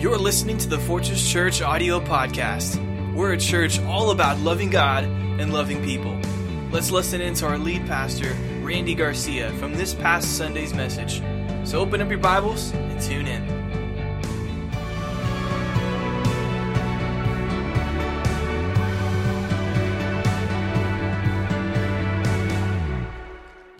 You're listening to the Fortress Church audio podcast. We're a church all about loving God and loving people. Let's listen in to our lead pastor, Randy Garcia, from this past Sunday's message. So open up your Bibles and tune in.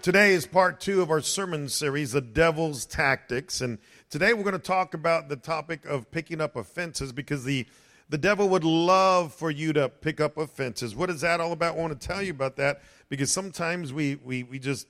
Today is part two of our sermon series, The Devil's Tactics. And today we're going to talk about the topic of picking up offenses because the, the devil would love for you to pick up offenses. What is that all about? I want to tell you about that because sometimes we, we, we just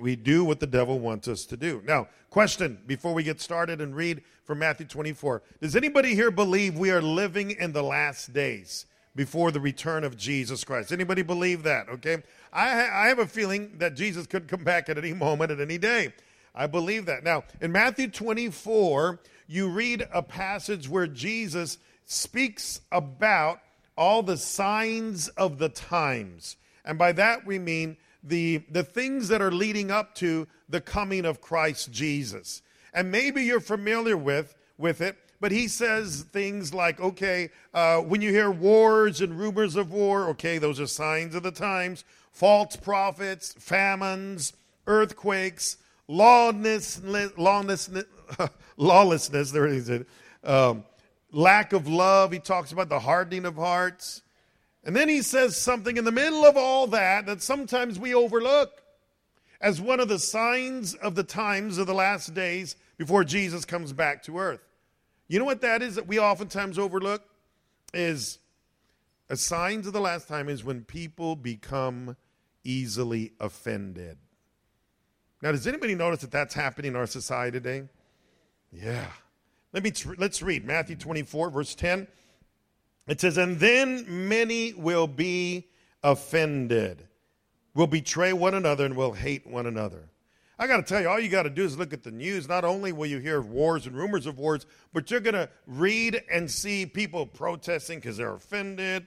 we do what the devil wants us to do. Now, question before we get started and read from Matthew 24. Does anybody here believe we are living in the last days? before the return of Jesus Christ. Anybody believe that? Okay. I, I have a feeling that Jesus could come back at any moment, at any day. I believe that. Now, in Matthew 24, you read a passage where Jesus speaks about all the signs of the times. And by that we mean the, the things that are leading up to the coming of Christ Jesus. And maybe you're familiar with, with it but he says things like, okay, uh, when you hear wars and rumors of war, okay, those are signs of the times, false prophets, famines, earthquakes, lawlessness, lawlessness, lawlessness there is it, um, lack of love. He talks about the hardening of hearts. And then he says something in the middle of all that that sometimes we overlook as one of the signs of the times of the last days before Jesus comes back to earth. You know what that is that we oftentimes overlook? Is a signs of the last time is when people become easily offended. Now, does anybody notice that that's happening in our society today? Yeah. Let me tr- let's read Matthew 24 verse 10. It says, "And then many will be offended, will betray one another and will hate one another." I got to tell you, all you got to do is look at the news. Not only will you hear of wars and rumors of wars, but you're going to read and see people protesting because they're offended,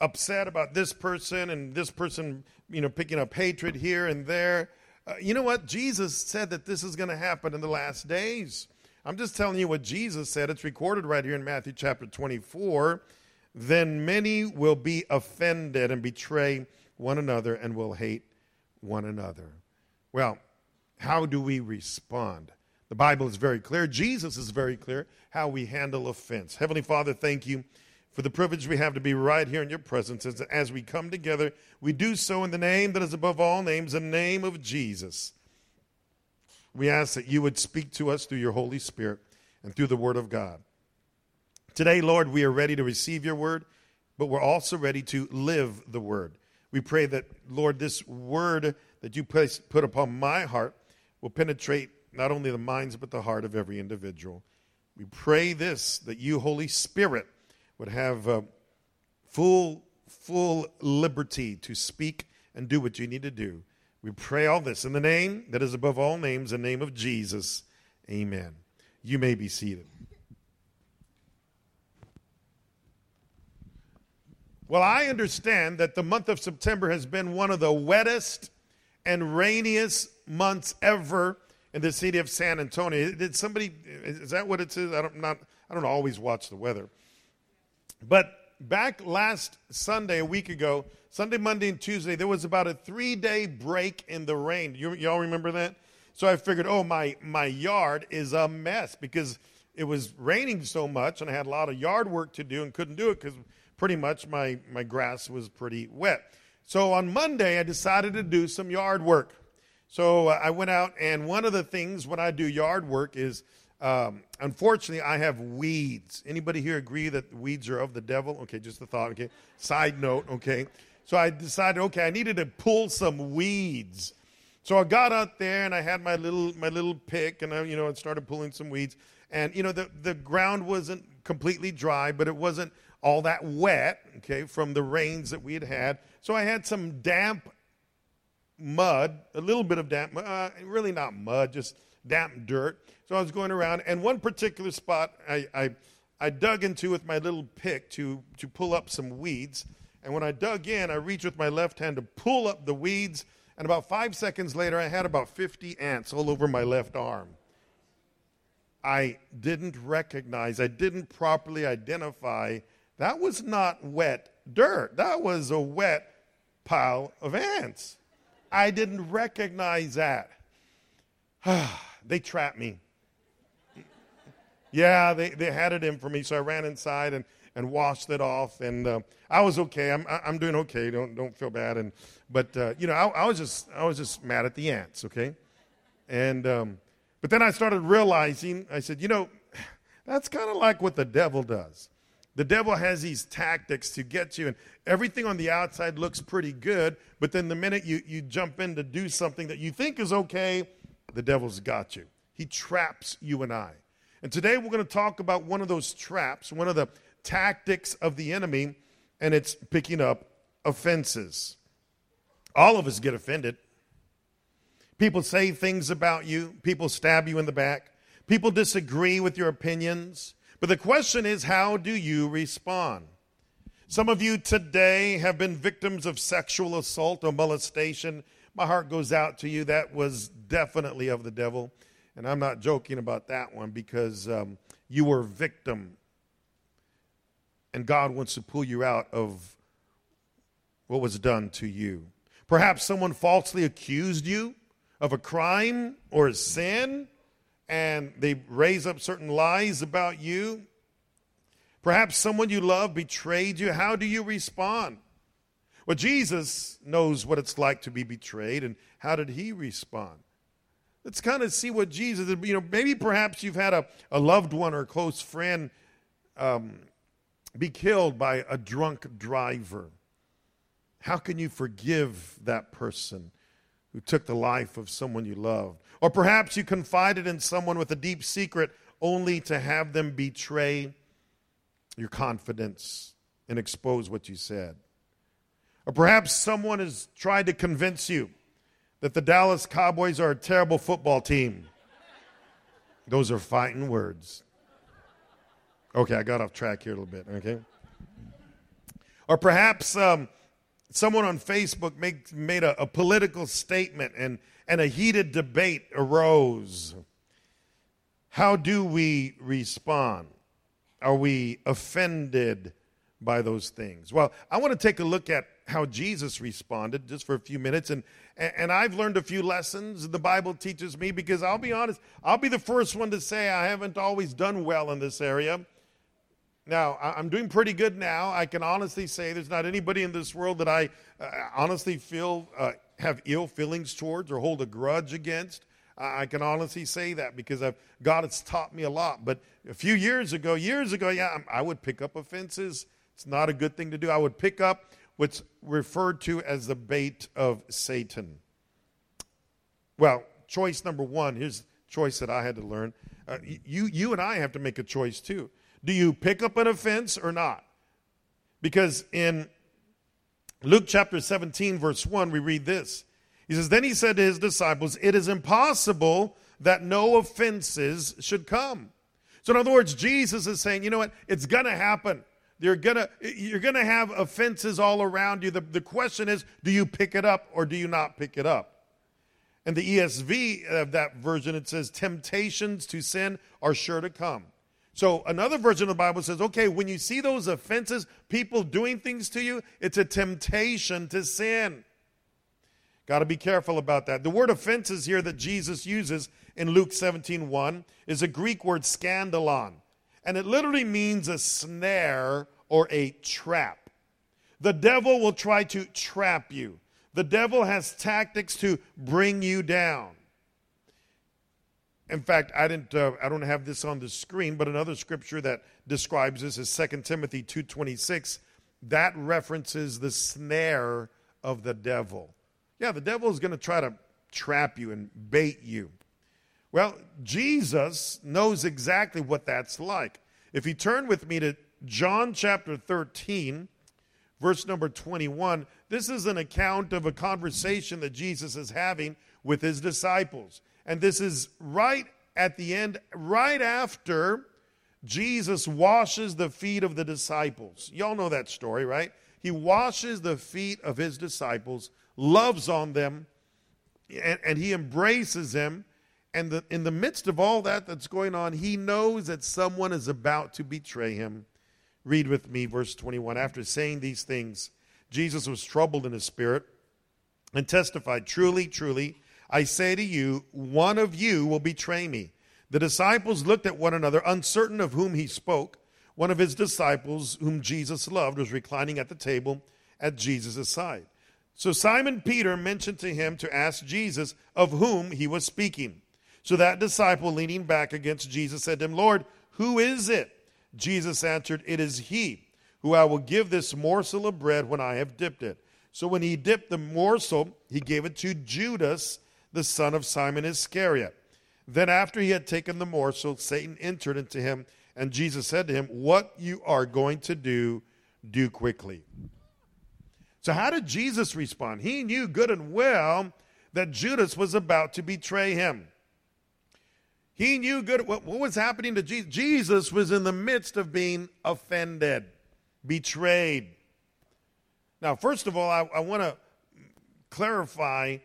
upset about this person and this person, you know, picking up hatred here and there. Uh, you know what? Jesus said that this is going to happen in the last days. I'm just telling you what Jesus said. It's recorded right here in Matthew chapter 24. Then many will be offended and betray one another and will hate one another. Well, how do we respond? The Bible is very clear. Jesus is very clear how we handle offense. Heavenly Father, thank you for the privilege we have to be right here in your presence. As, as we come together, we do so in the name that is above all names, the name of Jesus. We ask that you would speak to us through your Holy Spirit and through the Word of God. Today, Lord, we are ready to receive your Word, but we're also ready to live the Word. We pray that, Lord, this Word that you put upon my heart will penetrate not only the minds but the heart of every individual. We pray this that you, Holy Spirit, would have uh, full, full liberty to speak and do what you need to do. We pray all this in the name that is above all names, the name of Jesus. Amen. You may be seated. Well, I understand that the month of September has been one of the wettest and rainiest months ever in the city of San Antonio. Did somebody, is that what it says? I don't, not, I don't always watch the weather. But back last Sunday, a week ago, Sunday, Monday, and Tuesday, there was about a three day break in the rain. You, y'all remember that? So I figured, oh, my, my yard is a mess because it was raining so much and I had a lot of yard work to do and couldn't do it because pretty much my, my grass was pretty wet. So on Monday, I decided to do some yard work. So uh, I went out, and one of the things when I do yard work is, um, unfortunately, I have weeds. Anybody here agree that weeds are of the devil? Okay, just a thought. Okay, side note. Okay, so I decided, okay, I needed to pull some weeds. So I got out there, and I had my little my little pick, and I, you know, I started pulling some weeds. And you know, the the ground wasn't completely dry, but it wasn't all that wet. Okay, from the rains that we had had. So I had some damp mud, a little bit of damp, uh, really not mud, just damp dirt. So I was going around, and one particular spot I, I, I dug into with my little pick to, to pull up some weeds. And when I dug in, I reached with my left hand to pull up the weeds. And about five seconds later, I had about 50 ants all over my left arm. I didn't recognize, I didn't properly identify that was not wet dirt. That was a wet pile of ants. I didn't recognize that. Ah. They trapped me. Yeah, they, they had it in for me, so I ran inside and, and washed it off, and uh, I was okay. I'm, I'm doing okay. Don't, don't feel bad. And, but, uh, you know, I, I, was just, I was just mad at the ants, okay? And, um, but then I started realizing, I said, you know, that's kind of like what the devil does. The devil has these tactics to get you, and everything on the outside looks pretty good, but then the minute you, you jump in to do something that you think is okay, the devil's got you. He traps you and I. And today we're going to talk about one of those traps, one of the tactics of the enemy, and it's picking up offenses. All of us get offended. People say things about you, people stab you in the back, people disagree with your opinions. But the question is, how do you respond? Some of you today have been victims of sexual assault or molestation. My heart goes out to you. That was definitely of the devil. And I'm not joking about that one because um, you were victim. And God wants to pull you out of what was done to you. Perhaps someone falsely accused you of a crime or a sin and they raise up certain lies about you. Perhaps someone you love betrayed you. How do you respond? Well, Jesus knows what it's like to be betrayed, and how did he respond? Let's kind of see what Jesus, you know, maybe perhaps you've had a, a loved one or a close friend um, be killed by a drunk driver. How can you forgive that person who took the life of someone you loved? Or perhaps you confided in someone with a deep secret only to have them betray your confidence and expose what you said. Or perhaps someone has tried to convince you that the Dallas Cowboys are a terrible football team. Those are fighting words. Okay, I got off track here a little bit, okay? Or perhaps um, someone on Facebook make, made a, a political statement and and a heated debate arose. How do we respond? Are we offended by those things? Well, I want to take a look at how Jesus responded just for a few minutes. And, and I've learned a few lessons the Bible teaches me because I'll be honest, I'll be the first one to say I haven't always done well in this area. Now, I'm doing pretty good now. I can honestly say there's not anybody in this world that I uh, honestly feel uh, have ill feelings towards or hold a grudge against. I can honestly say that because I've, God has taught me a lot. But a few years ago, years ago, yeah, I would pick up offenses. It's not a good thing to do. I would pick up what's referred to as the bait of Satan. Well, choice number one here's choice that I had to learn. Uh, you, you and I have to make a choice too. Do you pick up an offense or not? Because in Luke chapter 17, verse 1, we read this. He says, Then he said to his disciples, It is impossible that no offenses should come. So, in other words, Jesus is saying, You know what? It's going to happen. You're gonna, you're gonna have offenses all around you. The, the question is, do you pick it up or do you not pick it up? And the ESV of uh, that version, it says, Temptations to sin are sure to come. So another version of the Bible says, okay, when you see those offenses, people doing things to you, it's a temptation to sin. Got to be careful about that. The word offenses here that Jesus uses in Luke 17 1 is a Greek word scandalon, and it literally means a snare or a trap. The devil will try to trap you. The devil has tactics to bring you down. In fact, I didn't. Uh, I don't have this on the screen, but another scripture that describes this is 2 Timothy two twenty six. That references the snare of the devil. Yeah, the devil is going to try to trap you and bait you. Well, Jesus knows exactly what that's like. If you turn with me to John chapter 13, verse number 21, this is an account of a conversation that Jesus is having with his disciples. And this is right at the end, right after Jesus washes the feet of the disciples. Y'all know that story, right? He washes the feet of his disciples, loves on them, and, and he embraces them. And the, in the midst of all that that's going on, he knows that someone is about to betray him. Read with me, verse 21. After saying these things, Jesus was troubled in his spirit and testified, Truly, truly, I say to you, one of you will betray me. The disciples looked at one another, uncertain of whom he spoke. One of his disciples, whom Jesus loved, was reclining at the table at Jesus' side. So Simon Peter mentioned to him to ask Jesus of whom he was speaking. So that disciple, leaning back against Jesus, said to him, Lord, who is it? Jesus answered, It is he who I will give this morsel of bread when I have dipped it. So when he dipped the morsel, he gave it to Judas, the son of Simon Iscariot. Then, after he had taken the morsel, Satan entered into him, and Jesus said to him, What you are going to do, do quickly. So, how did Jesus respond? He knew good and well that Judas was about to betray him. He knew good what, what was happening to Jesus. Jesus was in the midst of being offended, betrayed. Now, first of all, I, I want to clarify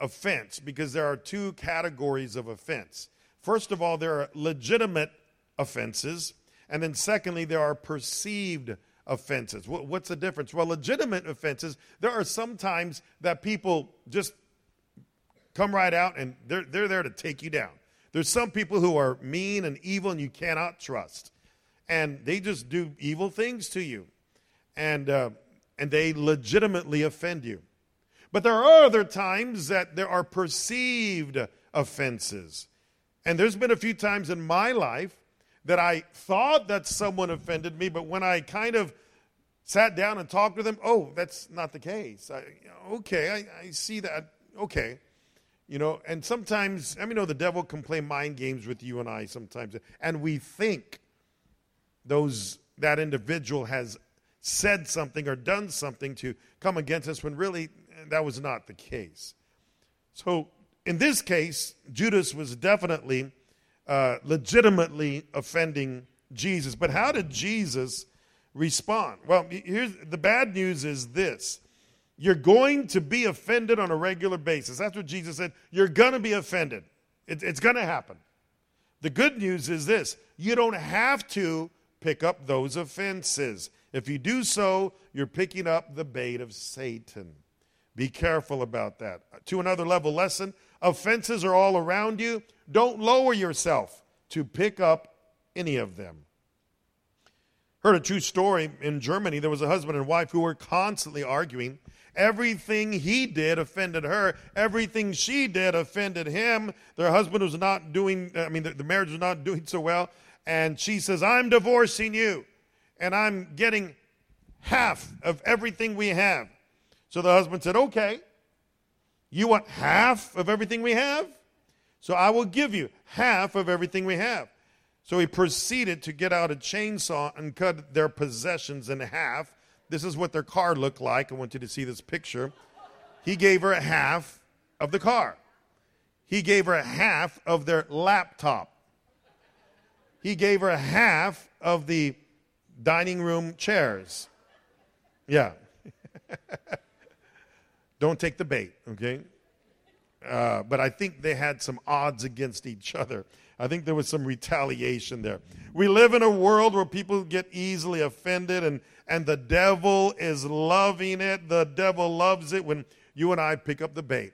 offense because there are two categories of offense. First of all, there are legitimate offenses, and then secondly, there are perceived offenses. What's the difference? Well, legitimate offenses, there are sometimes that people just come right out and they're, they're there to take you down. There's some people who are mean and evil and you cannot trust. And they just do evil things to you. And, uh, and they legitimately offend you. But there are other times that there are perceived offenses. And there's been a few times in my life that I thought that someone offended me, but when I kind of sat down and talked with them, oh, that's not the case. I, okay, I, I see that. Okay. You know, and sometimes, I mean, know the devil can play mind games with you and I sometimes, and we think those that individual has said something or done something to come against us when really that was not the case. So in this case, Judas was definitely, uh, legitimately offending Jesus. But how did Jesus respond? Well, here's the bad news is this. You're going to be offended on a regular basis. That's what Jesus said. You're going to be offended. It, it's going to happen. The good news is this you don't have to pick up those offenses. If you do so, you're picking up the bait of Satan. Be careful about that. To another level lesson offenses are all around you. Don't lower yourself to pick up any of them. Heard a true story in Germany. There was a husband and wife who were constantly arguing. Everything he did offended her. Everything she did offended him. Their husband was not doing, I mean, the, the marriage was not doing so well. And she says, I'm divorcing you, and I'm getting half of everything we have. So the husband said, Okay, you want half of everything we have? So I will give you half of everything we have. So he proceeded to get out a chainsaw and cut their possessions in half. This is what their car looked like. I want you to see this picture. He gave her a half of the car. He gave her a half of their laptop. He gave her a half of the dining room chairs. Yeah. Don't take the bait, okay? Uh, but I think they had some odds against each other. I think there was some retaliation there. We live in a world where people get easily offended, and, and the devil is loving it. The devil loves it when you and I pick up the bait.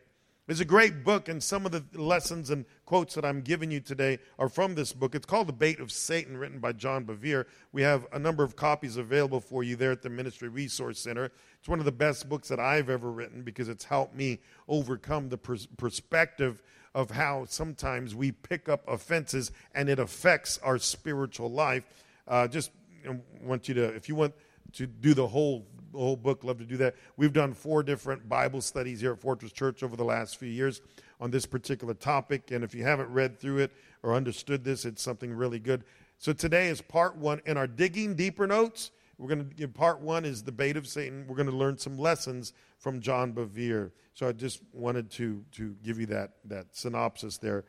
It's a great book, and some of the lessons and quotes that I'm giving you today are from this book. It's called The Bait of Satan, written by John Bevere. We have a number of copies available for you there at the Ministry Resource Center. It's one of the best books that I've ever written because it's helped me overcome the pers- perspective of how sometimes we pick up offenses and it affects our spiritual life. Uh, just want you to, if you want to do the whole whole book. Love to do that. We've done four different Bible studies here at Fortress Church over the last few years on this particular topic. And if you haven't read through it or understood this, it's something really good. So today is part one. In our digging deeper notes, we're going to part one is the bait of Satan. We're going to learn some lessons from John Bevere. So I just wanted to to give you that that synopsis there,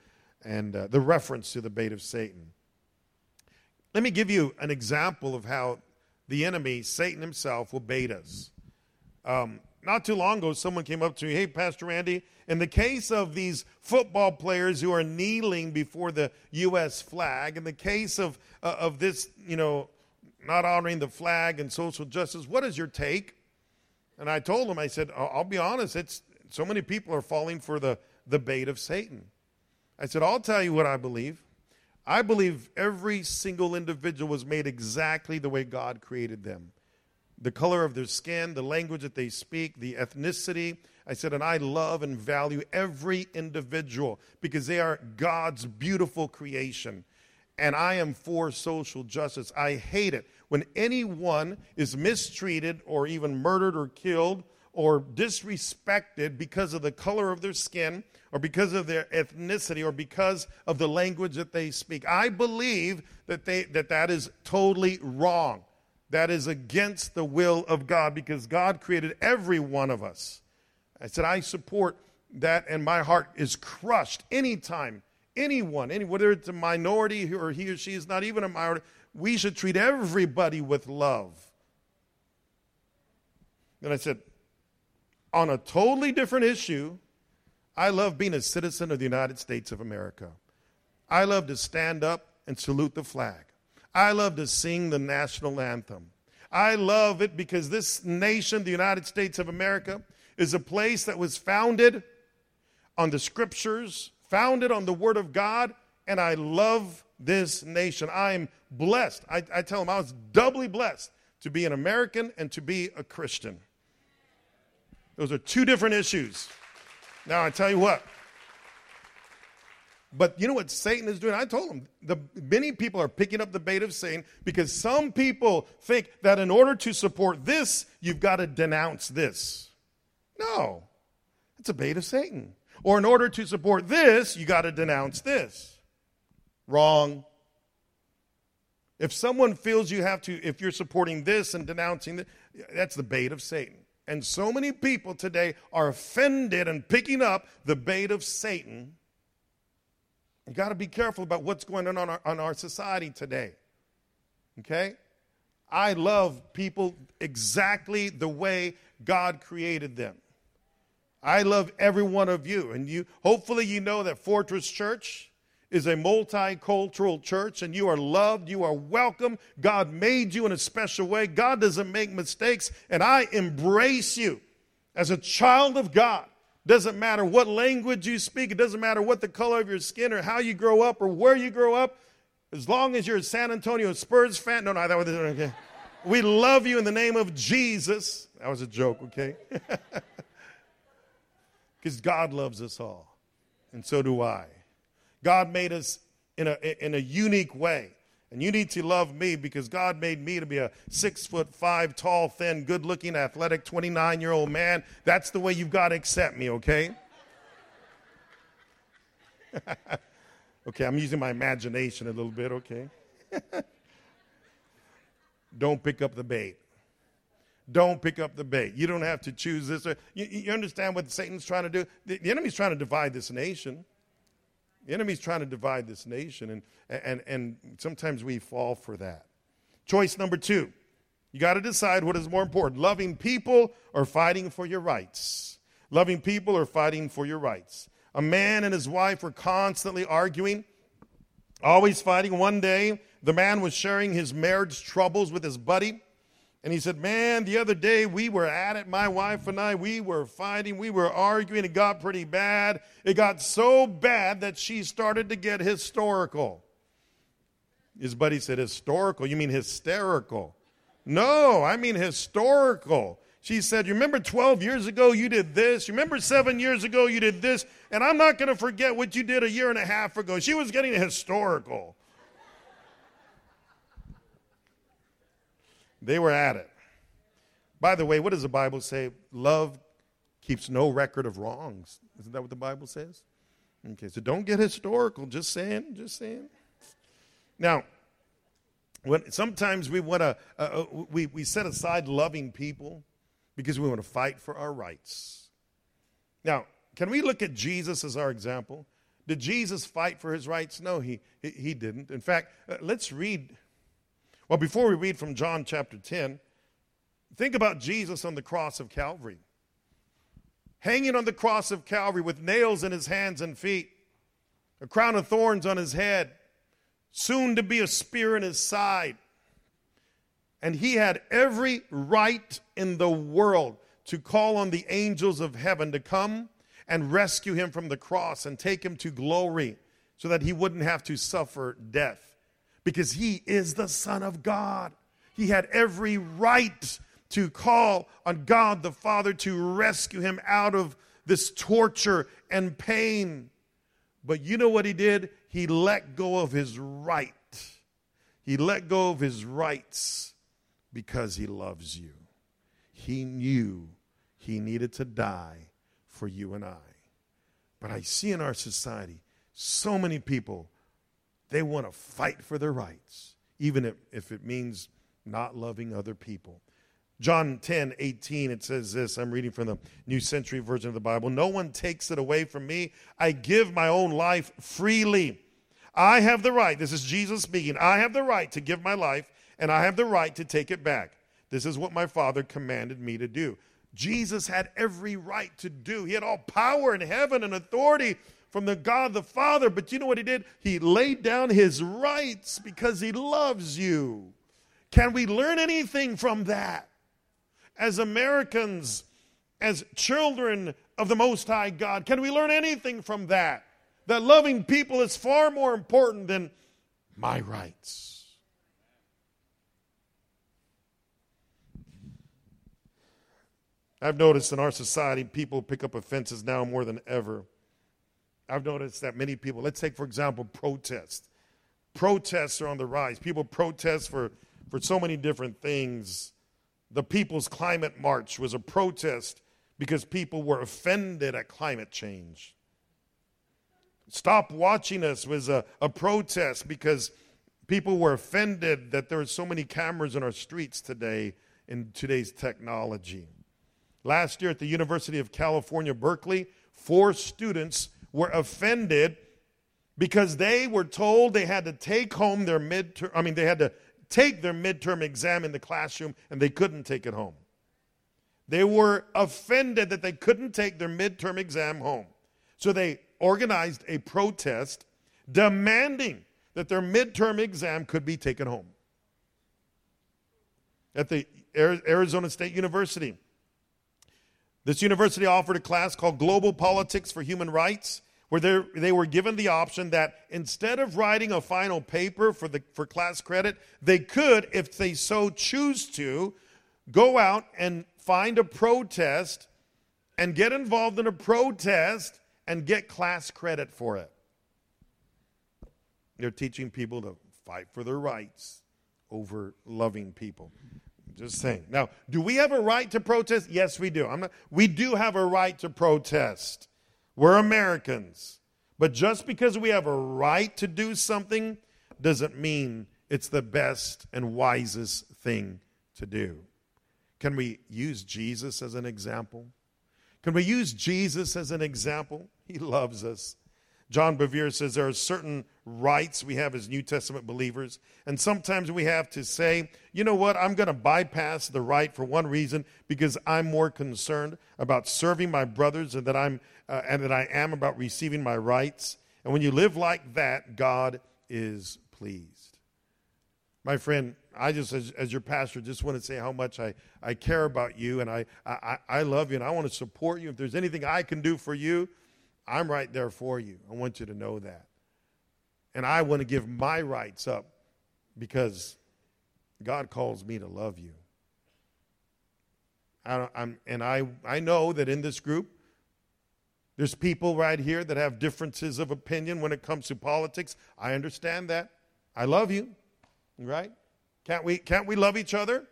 and uh, the reference to the bait of Satan. Let me give you an example of how the enemy, Satan himself, will bait us. Um, not too long ago, someone came up to me, hey, Pastor Randy, in the case of these football players who are kneeling before the U.S. flag, in the case of, uh, of this, you know, not honoring the flag and social justice, what is your take? And I told him, I said, I'll be honest, it's so many people are falling for the, the bait of Satan. I said, I'll tell you what I believe. I believe every single individual was made exactly the way God created them the color of their skin, the language that they speak, the ethnicity. I said, and I love and value every individual because they are God's beautiful creation. And I am for social justice. I hate it when anyone is mistreated or even murdered or killed or disrespected because of the color of their skin or because of their ethnicity or because of the language that they speak. I believe that they, that, that is totally wrong. That is against the will of God because God created every one of us. I said, I support that, and my heart is crushed anytime anyone, any, whether it's a minority or he or she is not even a minority, we should treat everybody with love. And I said, on a totally different issue, I love being a citizen of the United States of America. I love to stand up and salute the flag. I love to sing the national anthem. I love it because this nation, the United States of America, is a place that was founded on the scriptures, founded on the Word of God, and I love this nation. I am blessed. I, I tell them I was doubly blessed to be an American and to be a Christian. Those are two different issues. Now, I tell you what, but you know what Satan is doing? I told him the many people are picking up the bait of Satan because some people think that in order to support this, you've got to denounce this. No, it's a bait of Satan. Or in order to support this, you got to denounce this. Wrong. If someone feels you have to, if you're supporting this and denouncing this, that's the bait of Satan. And so many people today are offended and picking up the bait of Satan you got to be careful about what's going on on our, on our society today. Okay? I love people exactly the way God created them. I love every one of you. And you hopefully you know that Fortress Church is a multicultural church and you are loved, you are welcome. God made you in a special way. God doesn't make mistakes, and I embrace you as a child of God. Doesn't matter what language you speak, it doesn't matter what the color of your skin or how you grow up or where you grow up. As long as you're a San Antonio Spurs fan, no, no, that was okay. We love you in the name of Jesus. That was a joke, okay? Because God loves us all, and so do I. God made us in a, in a unique way. And you need to love me because God made me to be a six foot five, tall, thin, good looking, athletic, 29 year old man. That's the way you've got to accept me, okay? okay, I'm using my imagination a little bit, okay? Don't pick up the bait. Don't pick up the bait. You don't have to choose this. You, you understand what Satan's trying to do? The, the enemy's trying to divide this nation. The enemy's trying to divide this nation, and, and, and sometimes we fall for that. Choice number two you got to decide what is more important loving people or fighting for your rights. Loving people or fighting for your rights. A man and his wife were constantly arguing, always fighting. One day, the man was sharing his marriage troubles with his buddy. And he said, Man, the other day we were at it, my wife and I, we were fighting, we were arguing, it got pretty bad. It got so bad that she started to get historical. His buddy said, Historical? You mean hysterical? No, I mean historical. She said, You remember 12 years ago you did this? You remember seven years ago you did this? And I'm not going to forget what you did a year and a half ago. She was getting historical. They were at it. By the way, what does the Bible say? Love keeps no record of wrongs. Isn't that what the Bible says? Okay, so don't get historical. Just saying, just saying. Now, when sometimes we want to, uh, uh, we, we set aside loving people because we want to fight for our rights. Now, can we look at Jesus as our example? Did Jesus fight for his rights? No, he, he, didn't. In fact, uh, let's read well, before we read from John chapter 10, think about Jesus on the cross of Calvary. hanging on the cross of Calvary with nails in his hands and feet, a crown of thorns on his head, soon to be a spear in his side. And he had every right in the world to call on the angels of heaven to come and rescue him from the cross and take him to glory so that he wouldn't have to suffer death because he is the Son of God. He had every right to call on God the Father to rescue him out of this torture and pain. But you know what he did? He let go of his right. He let go of his rights because he loves you. He knew he needed to die for you and I. But I see in our society so many people, they want to fight for their rights, even if, if it means not loving other people. John 10, 18, it says this. I'm reading from the New Century Version of the Bible. No one takes it away from me. I give my own life freely. I have the right, this is Jesus speaking, I have the right to give my life, and I have the right to take it back. This is what my Father commanded me to do. Jesus had every right to do. He had all power in heaven and authority from the God the Father. But you know what he did? He laid down his rights because he loves you. Can we learn anything from that? As Americans, as children of the Most High God, can we learn anything from that? That loving people is far more important than my rights. I've noticed in our society, people pick up offenses now more than ever. I've noticed that many people, let's take, for example, protests. Protests are on the rise. People protest for for so many different things. The People's Climate March was a protest because people were offended at climate change. Stop Watching Us was a, a protest because people were offended that there are so many cameras in our streets today in today's technology. Last year at the University of California, Berkeley, four students were offended because they were told they had to take home their midterm, I mean, they had to take their midterm exam in the classroom and they couldn't take it home. They were offended that they couldn't take their midterm exam home. So they organized a protest demanding that their midterm exam could be taken home. At the Arizona State University, this university offered a class called Global Politics for Human Rights where they were given the option that instead of writing a final paper for, the, for class credit, they could, if they so choose to, go out and find a protest and get involved in a protest and get class credit for it. They're teaching people to fight for their rights over loving people. Just saying. Now, do we have a right to protest? Yes, we do. Not, we do have a right to protest. We're Americans. But just because we have a right to do something doesn't mean it's the best and wisest thing to do. Can we use Jesus as an example? Can we use Jesus as an example? He loves us. John Bevere says there are certain rights we have as New Testament believers, and sometimes we have to say, you know what, I'm going to bypass the right for one reason because I'm more concerned about serving my brothers and that I'm uh, and that I am about receiving my rights. And when you live like that, God is pleased. My friend, I just, as, as your pastor, just want to say how much I, I care about you and I, I, I love you and I want to support you. If there's anything I can do for you, I'm right there for you. I want you to know that. And I want to give my rights up because God calls me to love you. I and I, I know that in this group, there's people right here that have differences of opinion when it comes to politics. I understand that. I love you, right? Can't we, can't we love each other?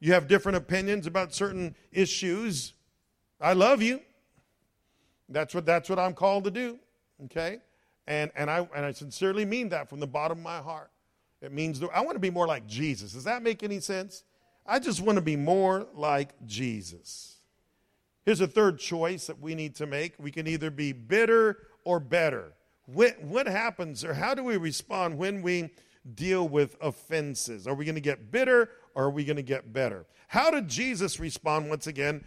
You have different opinions about certain issues. I love you. That's what, that's what I'm called to do, okay? And, and, I, and I sincerely mean that from the bottom of my heart. It means I want to be more like Jesus. Does that make any sense? I just want to be more like Jesus. Here's a third choice that we need to make. We can either be bitter or better. What, what happens or how do we respond when we deal with offenses? Are we going to get bitter or are we going to get better? How did Jesus respond once again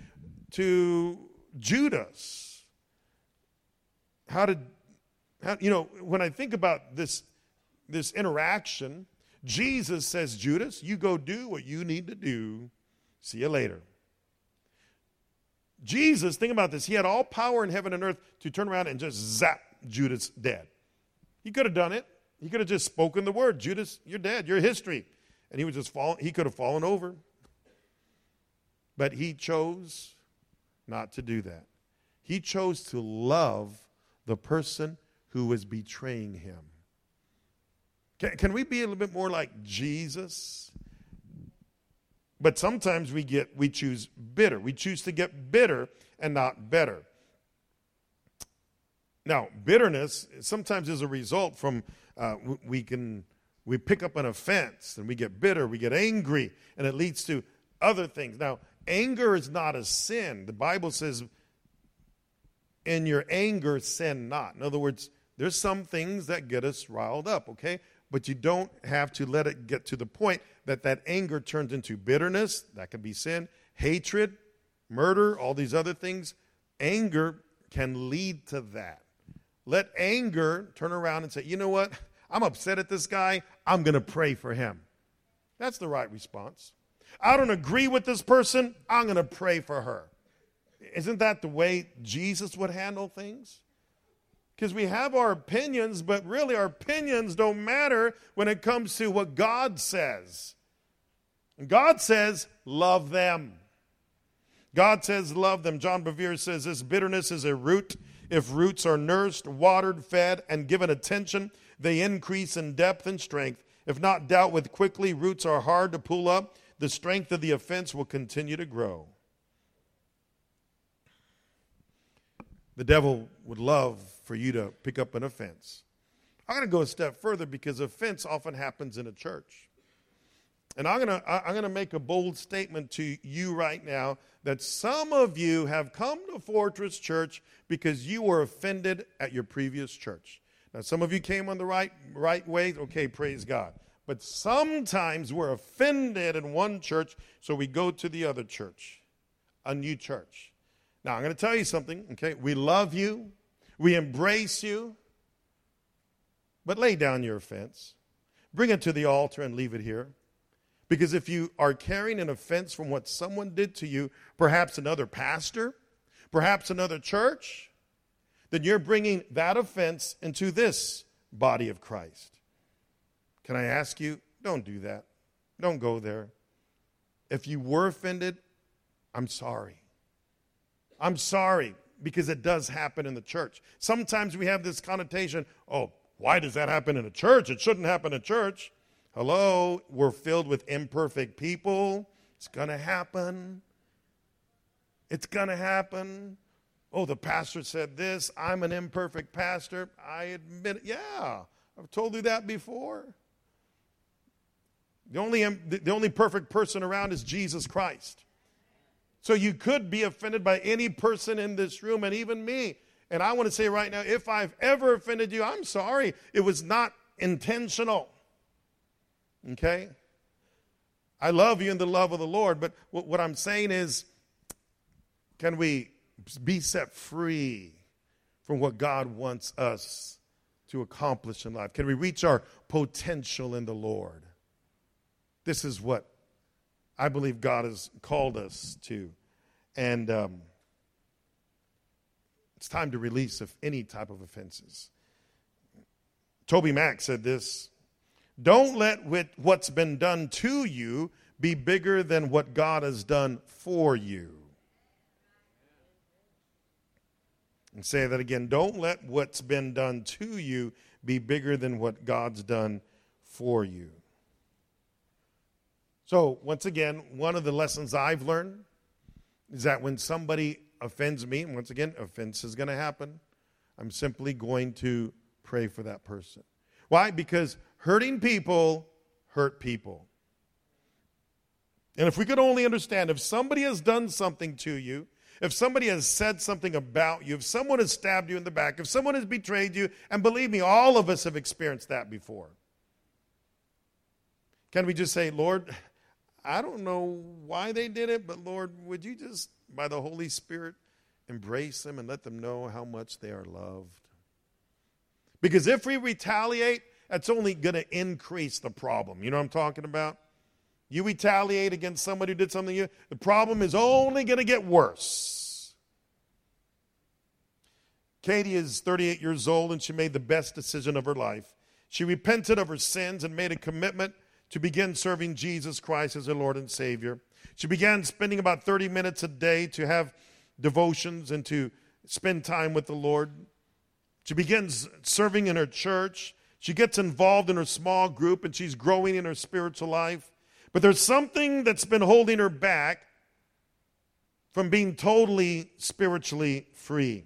to Judas. How did, how, you know, when I think about this, this interaction, Jesus says, Judas, you go do what you need to do. See you later. Jesus, think about this. He had all power in heaven and earth to turn around and just zap Judas dead. He could have done it. He could have just spoken the word, Judas, you're dead, you're history. And he would just fall, he could have fallen over. But he chose not to do that. He chose to love the person who was betraying him. Can, can we be a little bit more like Jesus? But sometimes we get we choose bitter. We choose to get bitter and not better. Now, bitterness sometimes is a result from uh, we can we pick up an offense and we get bitter, we get angry, and it leads to other things. Now, anger is not a sin. The Bible says, "In your anger, sin not." In other words, there's some things that get us riled up. Okay, but you don't have to let it get to the point that that anger turns into bitterness. That could be sin, hatred, murder, all these other things. Anger can lead to that. Let anger turn around and say, you know what? I'm upset at this guy. I'm going to pray for him. That's the right response. I don't agree with this person. I'm going to pray for her. Isn't that the way Jesus would handle things? Because we have our opinions, but really our opinions don't matter when it comes to what God says. And God says, love them. God says, love them. John Bevere says this bitterness is a root. If roots are nursed, watered, fed, and given attention, they increase in depth and strength. If not dealt with quickly, roots are hard to pull up. The strength of the offense will continue to grow. The devil would love for you to pick up an offense. I'm going to go a step further because offense often happens in a church. And I'm going to I'm going to make a bold statement to you right now that some of you have come to Fortress Church because you were offended at your previous church. Now some of you came on the right right way. Okay, praise God. But sometimes we're offended in one church, so we go to the other church, a new church. Now, I'm going to tell you something, okay? We love you. We embrace you. But lay down your offense. Bring it to the altar and leave it here. Because if you are carrying an offense from what someone did to you, perhaps another pastor, perhaps another church, then you're bringing that offense into this body of Christ. Can I ask you? Don't do that. Don't go there. If you were offended, I'm sorry. I'm sorry because it does happen in the church. Sometimes we have this connotation oh, why does that happen in a church? It shouldn't happen in church. Hello, we're filled with imperfect people. It's going to happen. It's going to happen. Oh, the pastor said this. I'm an imperfect pastor. I admit it. Yeah, I've told you that before. The only, the only perfect person around is Jesus Christ. So you could be offended by any person in this room and even me. And I want to say right now if I've ever offended you, I'm sorry. It was not intentional. Okay? I love you in the love of the Lord, but what I'm saying is can we be set free from what God wants us to accomplish in life? Can we reach our potential in the Lord? This is what I believe God has called us to. And um, it's time to release of any type of offenses. TobyMac said this Don't let what's been done to you be bigger than what God has done for you. And say that again. Don't let what's been done to you be bigger than what God's done for you. So, once again, one of the lessons I've learned is that when somebody offends me, and once again, offense is going to happen, I'm simply going to pray for that person. Why? Because hurting people hurt people. And if we could only understand if somebody has done something to you, if somebody has said something about you, if someone has stabbed you in the back, if someone has betrayed you, and believe me, all of us have experienced that before. Can we just say, Lord, I don't know why they did it, but Lord, would you just, by the Holy Spirit, embrace them and let them know how much they are loved. Because if we retaliate, that's only going to increase the problem. You know what I'm talking about? You retaliate against somebody who did something to you, the problem is only going to get worse. Katie is 38 years old and she made the best decision of her life. She repented of her sins and made a commitment to begin serving Jesus Christ as her Lord and Savior. She began spending about 30 minutes a day to have devotions and to spend time with the Lord. She begins serving in her church. She gets involved in her small group and she's growing in her spiritual life. But there's something that's been holding her back from being totally spiritually free.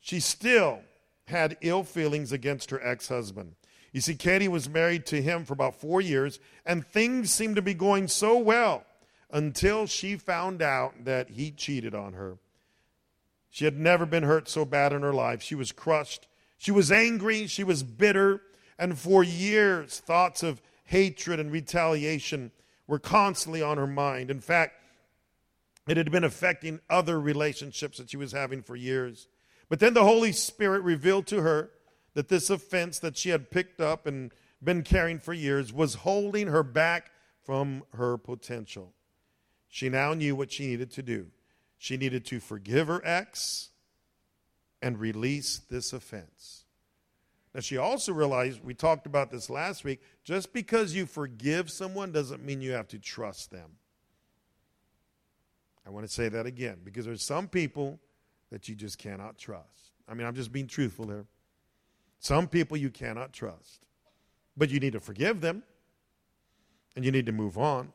She still had ill feelings against her ex husband. You see, Katie was married to him for about four years, and things seemed to be going so well until she found out that he cheated on her. She had never been hurt so bad in her life. She was crushed. She was angry. She was bitter. And for years, thoughts of hatred and retaliation were constantly on her mind. In fact, it had been affecting other relationships that she was having for years. But then the Holy Spirit revealed to her that this offense that she had picked up and been carrying for years was holding her back from her potential. She now knew what she needed to do. She needed to forgive her ex and release this offense. Now, she also realized, we talked about this last week, just because you forgive someone doesn't mean you have to trust them. I want to say that again because there's some people that you just cannot trust. I mean, I'm just being truthful there. Some people you cannot trust, but you need to forgive them and you need to move on.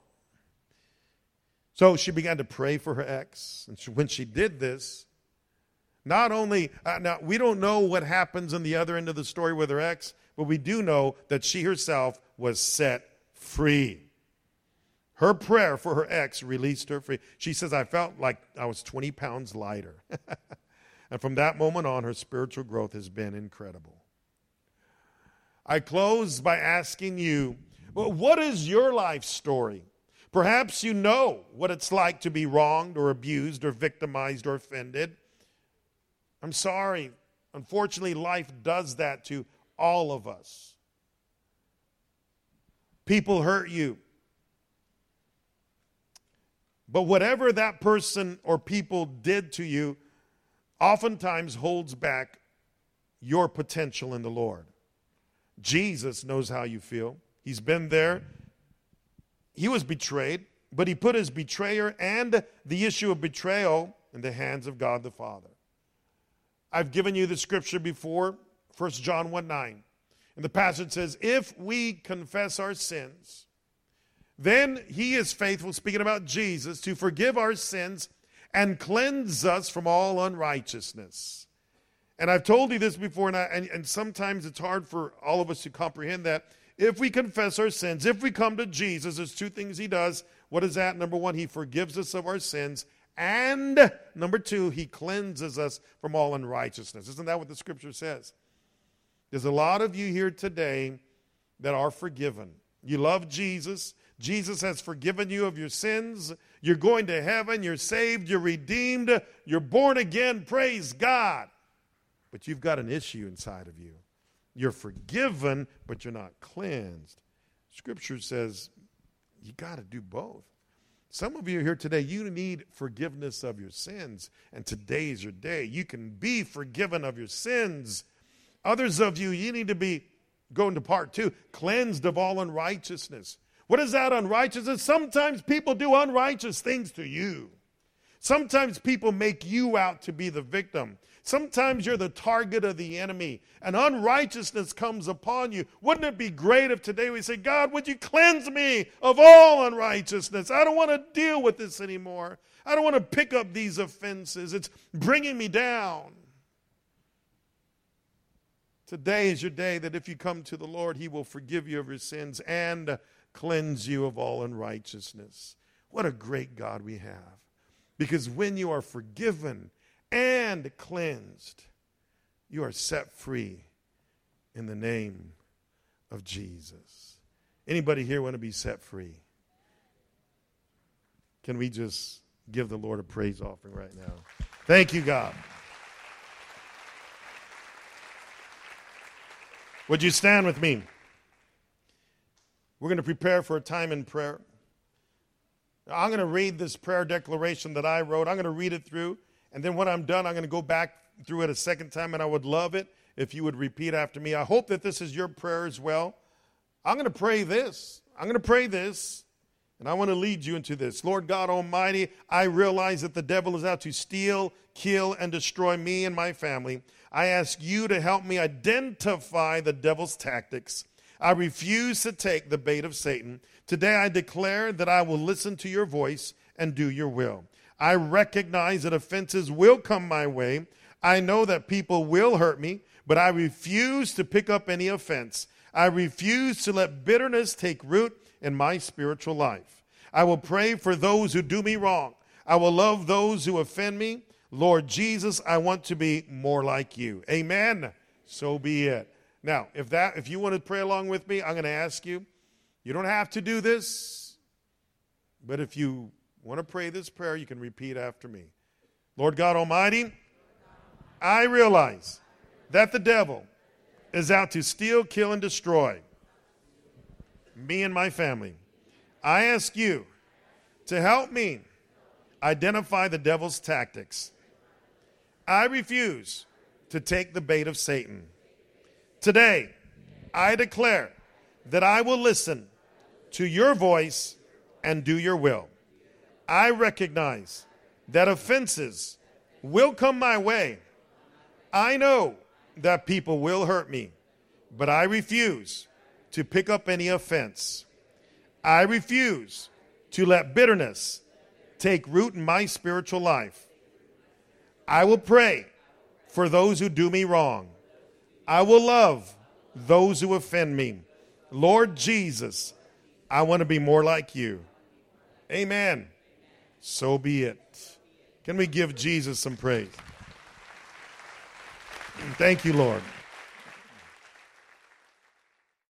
So she began to pray for her ex. And she, when she did this, not only, uh, now we don't know what happens on the other end of the story with her ex, but we do know that she herself was set free. Her prayer for her ex released her free. She says, I felt like I was 20 pounds lighter. and from that moment on, her spiritual growth has been incredible. I close by asking you, well, what is your life story? Perhaps you know what it's like to be wronged or abused or victimized or offended. I'm sorry. Unfortunately, life does that to all of us. People hurt you. But whatever that person or people did to you, oftentimes holds back your potential in the Lord. Jesus knows how you feel. He's been there he was betrayed, but he put his betrayer and the issue of betrayal in the hands of God the Father. I've given you the scripture before, 1 John 1 9. And the passage says, If we confess our sins, then he is faithful, speaking about Jesus, to forgive our sins and cleanse us from all unrighteousness. And I've told you this before, and, I, and, and sometimes it's hard for all of us to comprehend that if we confess our sins, if we come to Jesus, there's two things he does. What is that? Number one, he forgives us of our sins. And number two, he cleanses us from all unrighteousness. Isn't that what the scripture says? There's a lot of you here today that are forgiven. You love Jesus. Jesus has forgiven you of your sins. You're going to heaven. You're saved. You're redeemed. You're born again. Praise God. But you've got an issue inside of you. You're forgiven, but you're not cleansed. Scripture says you got to do both. Some of you here today, you need forgiveness of your sins, and today is your day. You can be forgiven of your sins. Others of you, you need to be going to part two, cleansed of all unrighteousness. What is that unrighteousness? Sometimes people do unrighteous things to you. Sometimes people make you out to be the victim. Sometimes you're the target of the enemy and unrighteousness comes upon you. Wouldn't it be great if today we say, God, would you cleanse me of all unrighteousness? I don't want to deal with this anymore. I don't want to pick up these offenses. It's bringing me down. Today is your day that if you come to the Lord, He will forgive you of your sins and cleanse you of all unrighteousness. What a great God we have. Because when you are forgiven, and cleansed. You are set free in the name of Jesus. Anybody here want to be set free? Can we just give the Lord a praise offering right now. Thank you, God. Would you stand with me? We're going to prepare for a time in prayer. I'm going to read this prayer declaration that I wrote. I'm going to read it through. And then when I'm done, I'm going to go back through it a second time. And I would love it if you would repeat after me. I hope that this is your prayer as well. I'm going to pray this. I'm going to pray this. And I want to lead you into this. Lord God Almighty, I realize that the devil is out to steal, kill, and destroy me and my family. I ask you to help me identify the devil's tactics. I refuse to take the bait of Satan. Today I declare that I will listen to your voice and do your will. I recognize that offenses will come my way. I know that people will hurt me, but I refuse to pick up any offense. I refuse to let bitterness take root in my spiritual life. I will pray for those who do me wrong. I will love those who offend me. Lord Jesus, I want to be more like you. Amen. So be it. Now, if that if you want to pray along with me, I'm going to ask you. You don't have to do this, but if you want to pray this prayer, you can repeat after me. Lord God Almighty, I realize that the devil is out to steal, kill, and destroy me and my family. I ask you to help me identify the devil's tactics. I refuse to take the bait of Satan. Today, I declare that I will listen to your voice and do your will. I recognize that offenses will come my way. I know that people will hurt me, but I refuse to pick up any offense. I refuse to let bitterness take root in my spiritual life. I will pray for those who do me wrong. I will love those who offend me. Lord Jesus, I want to be more like you. Amen. So be it. Can we give Jesus some praise? Thank you, Lord.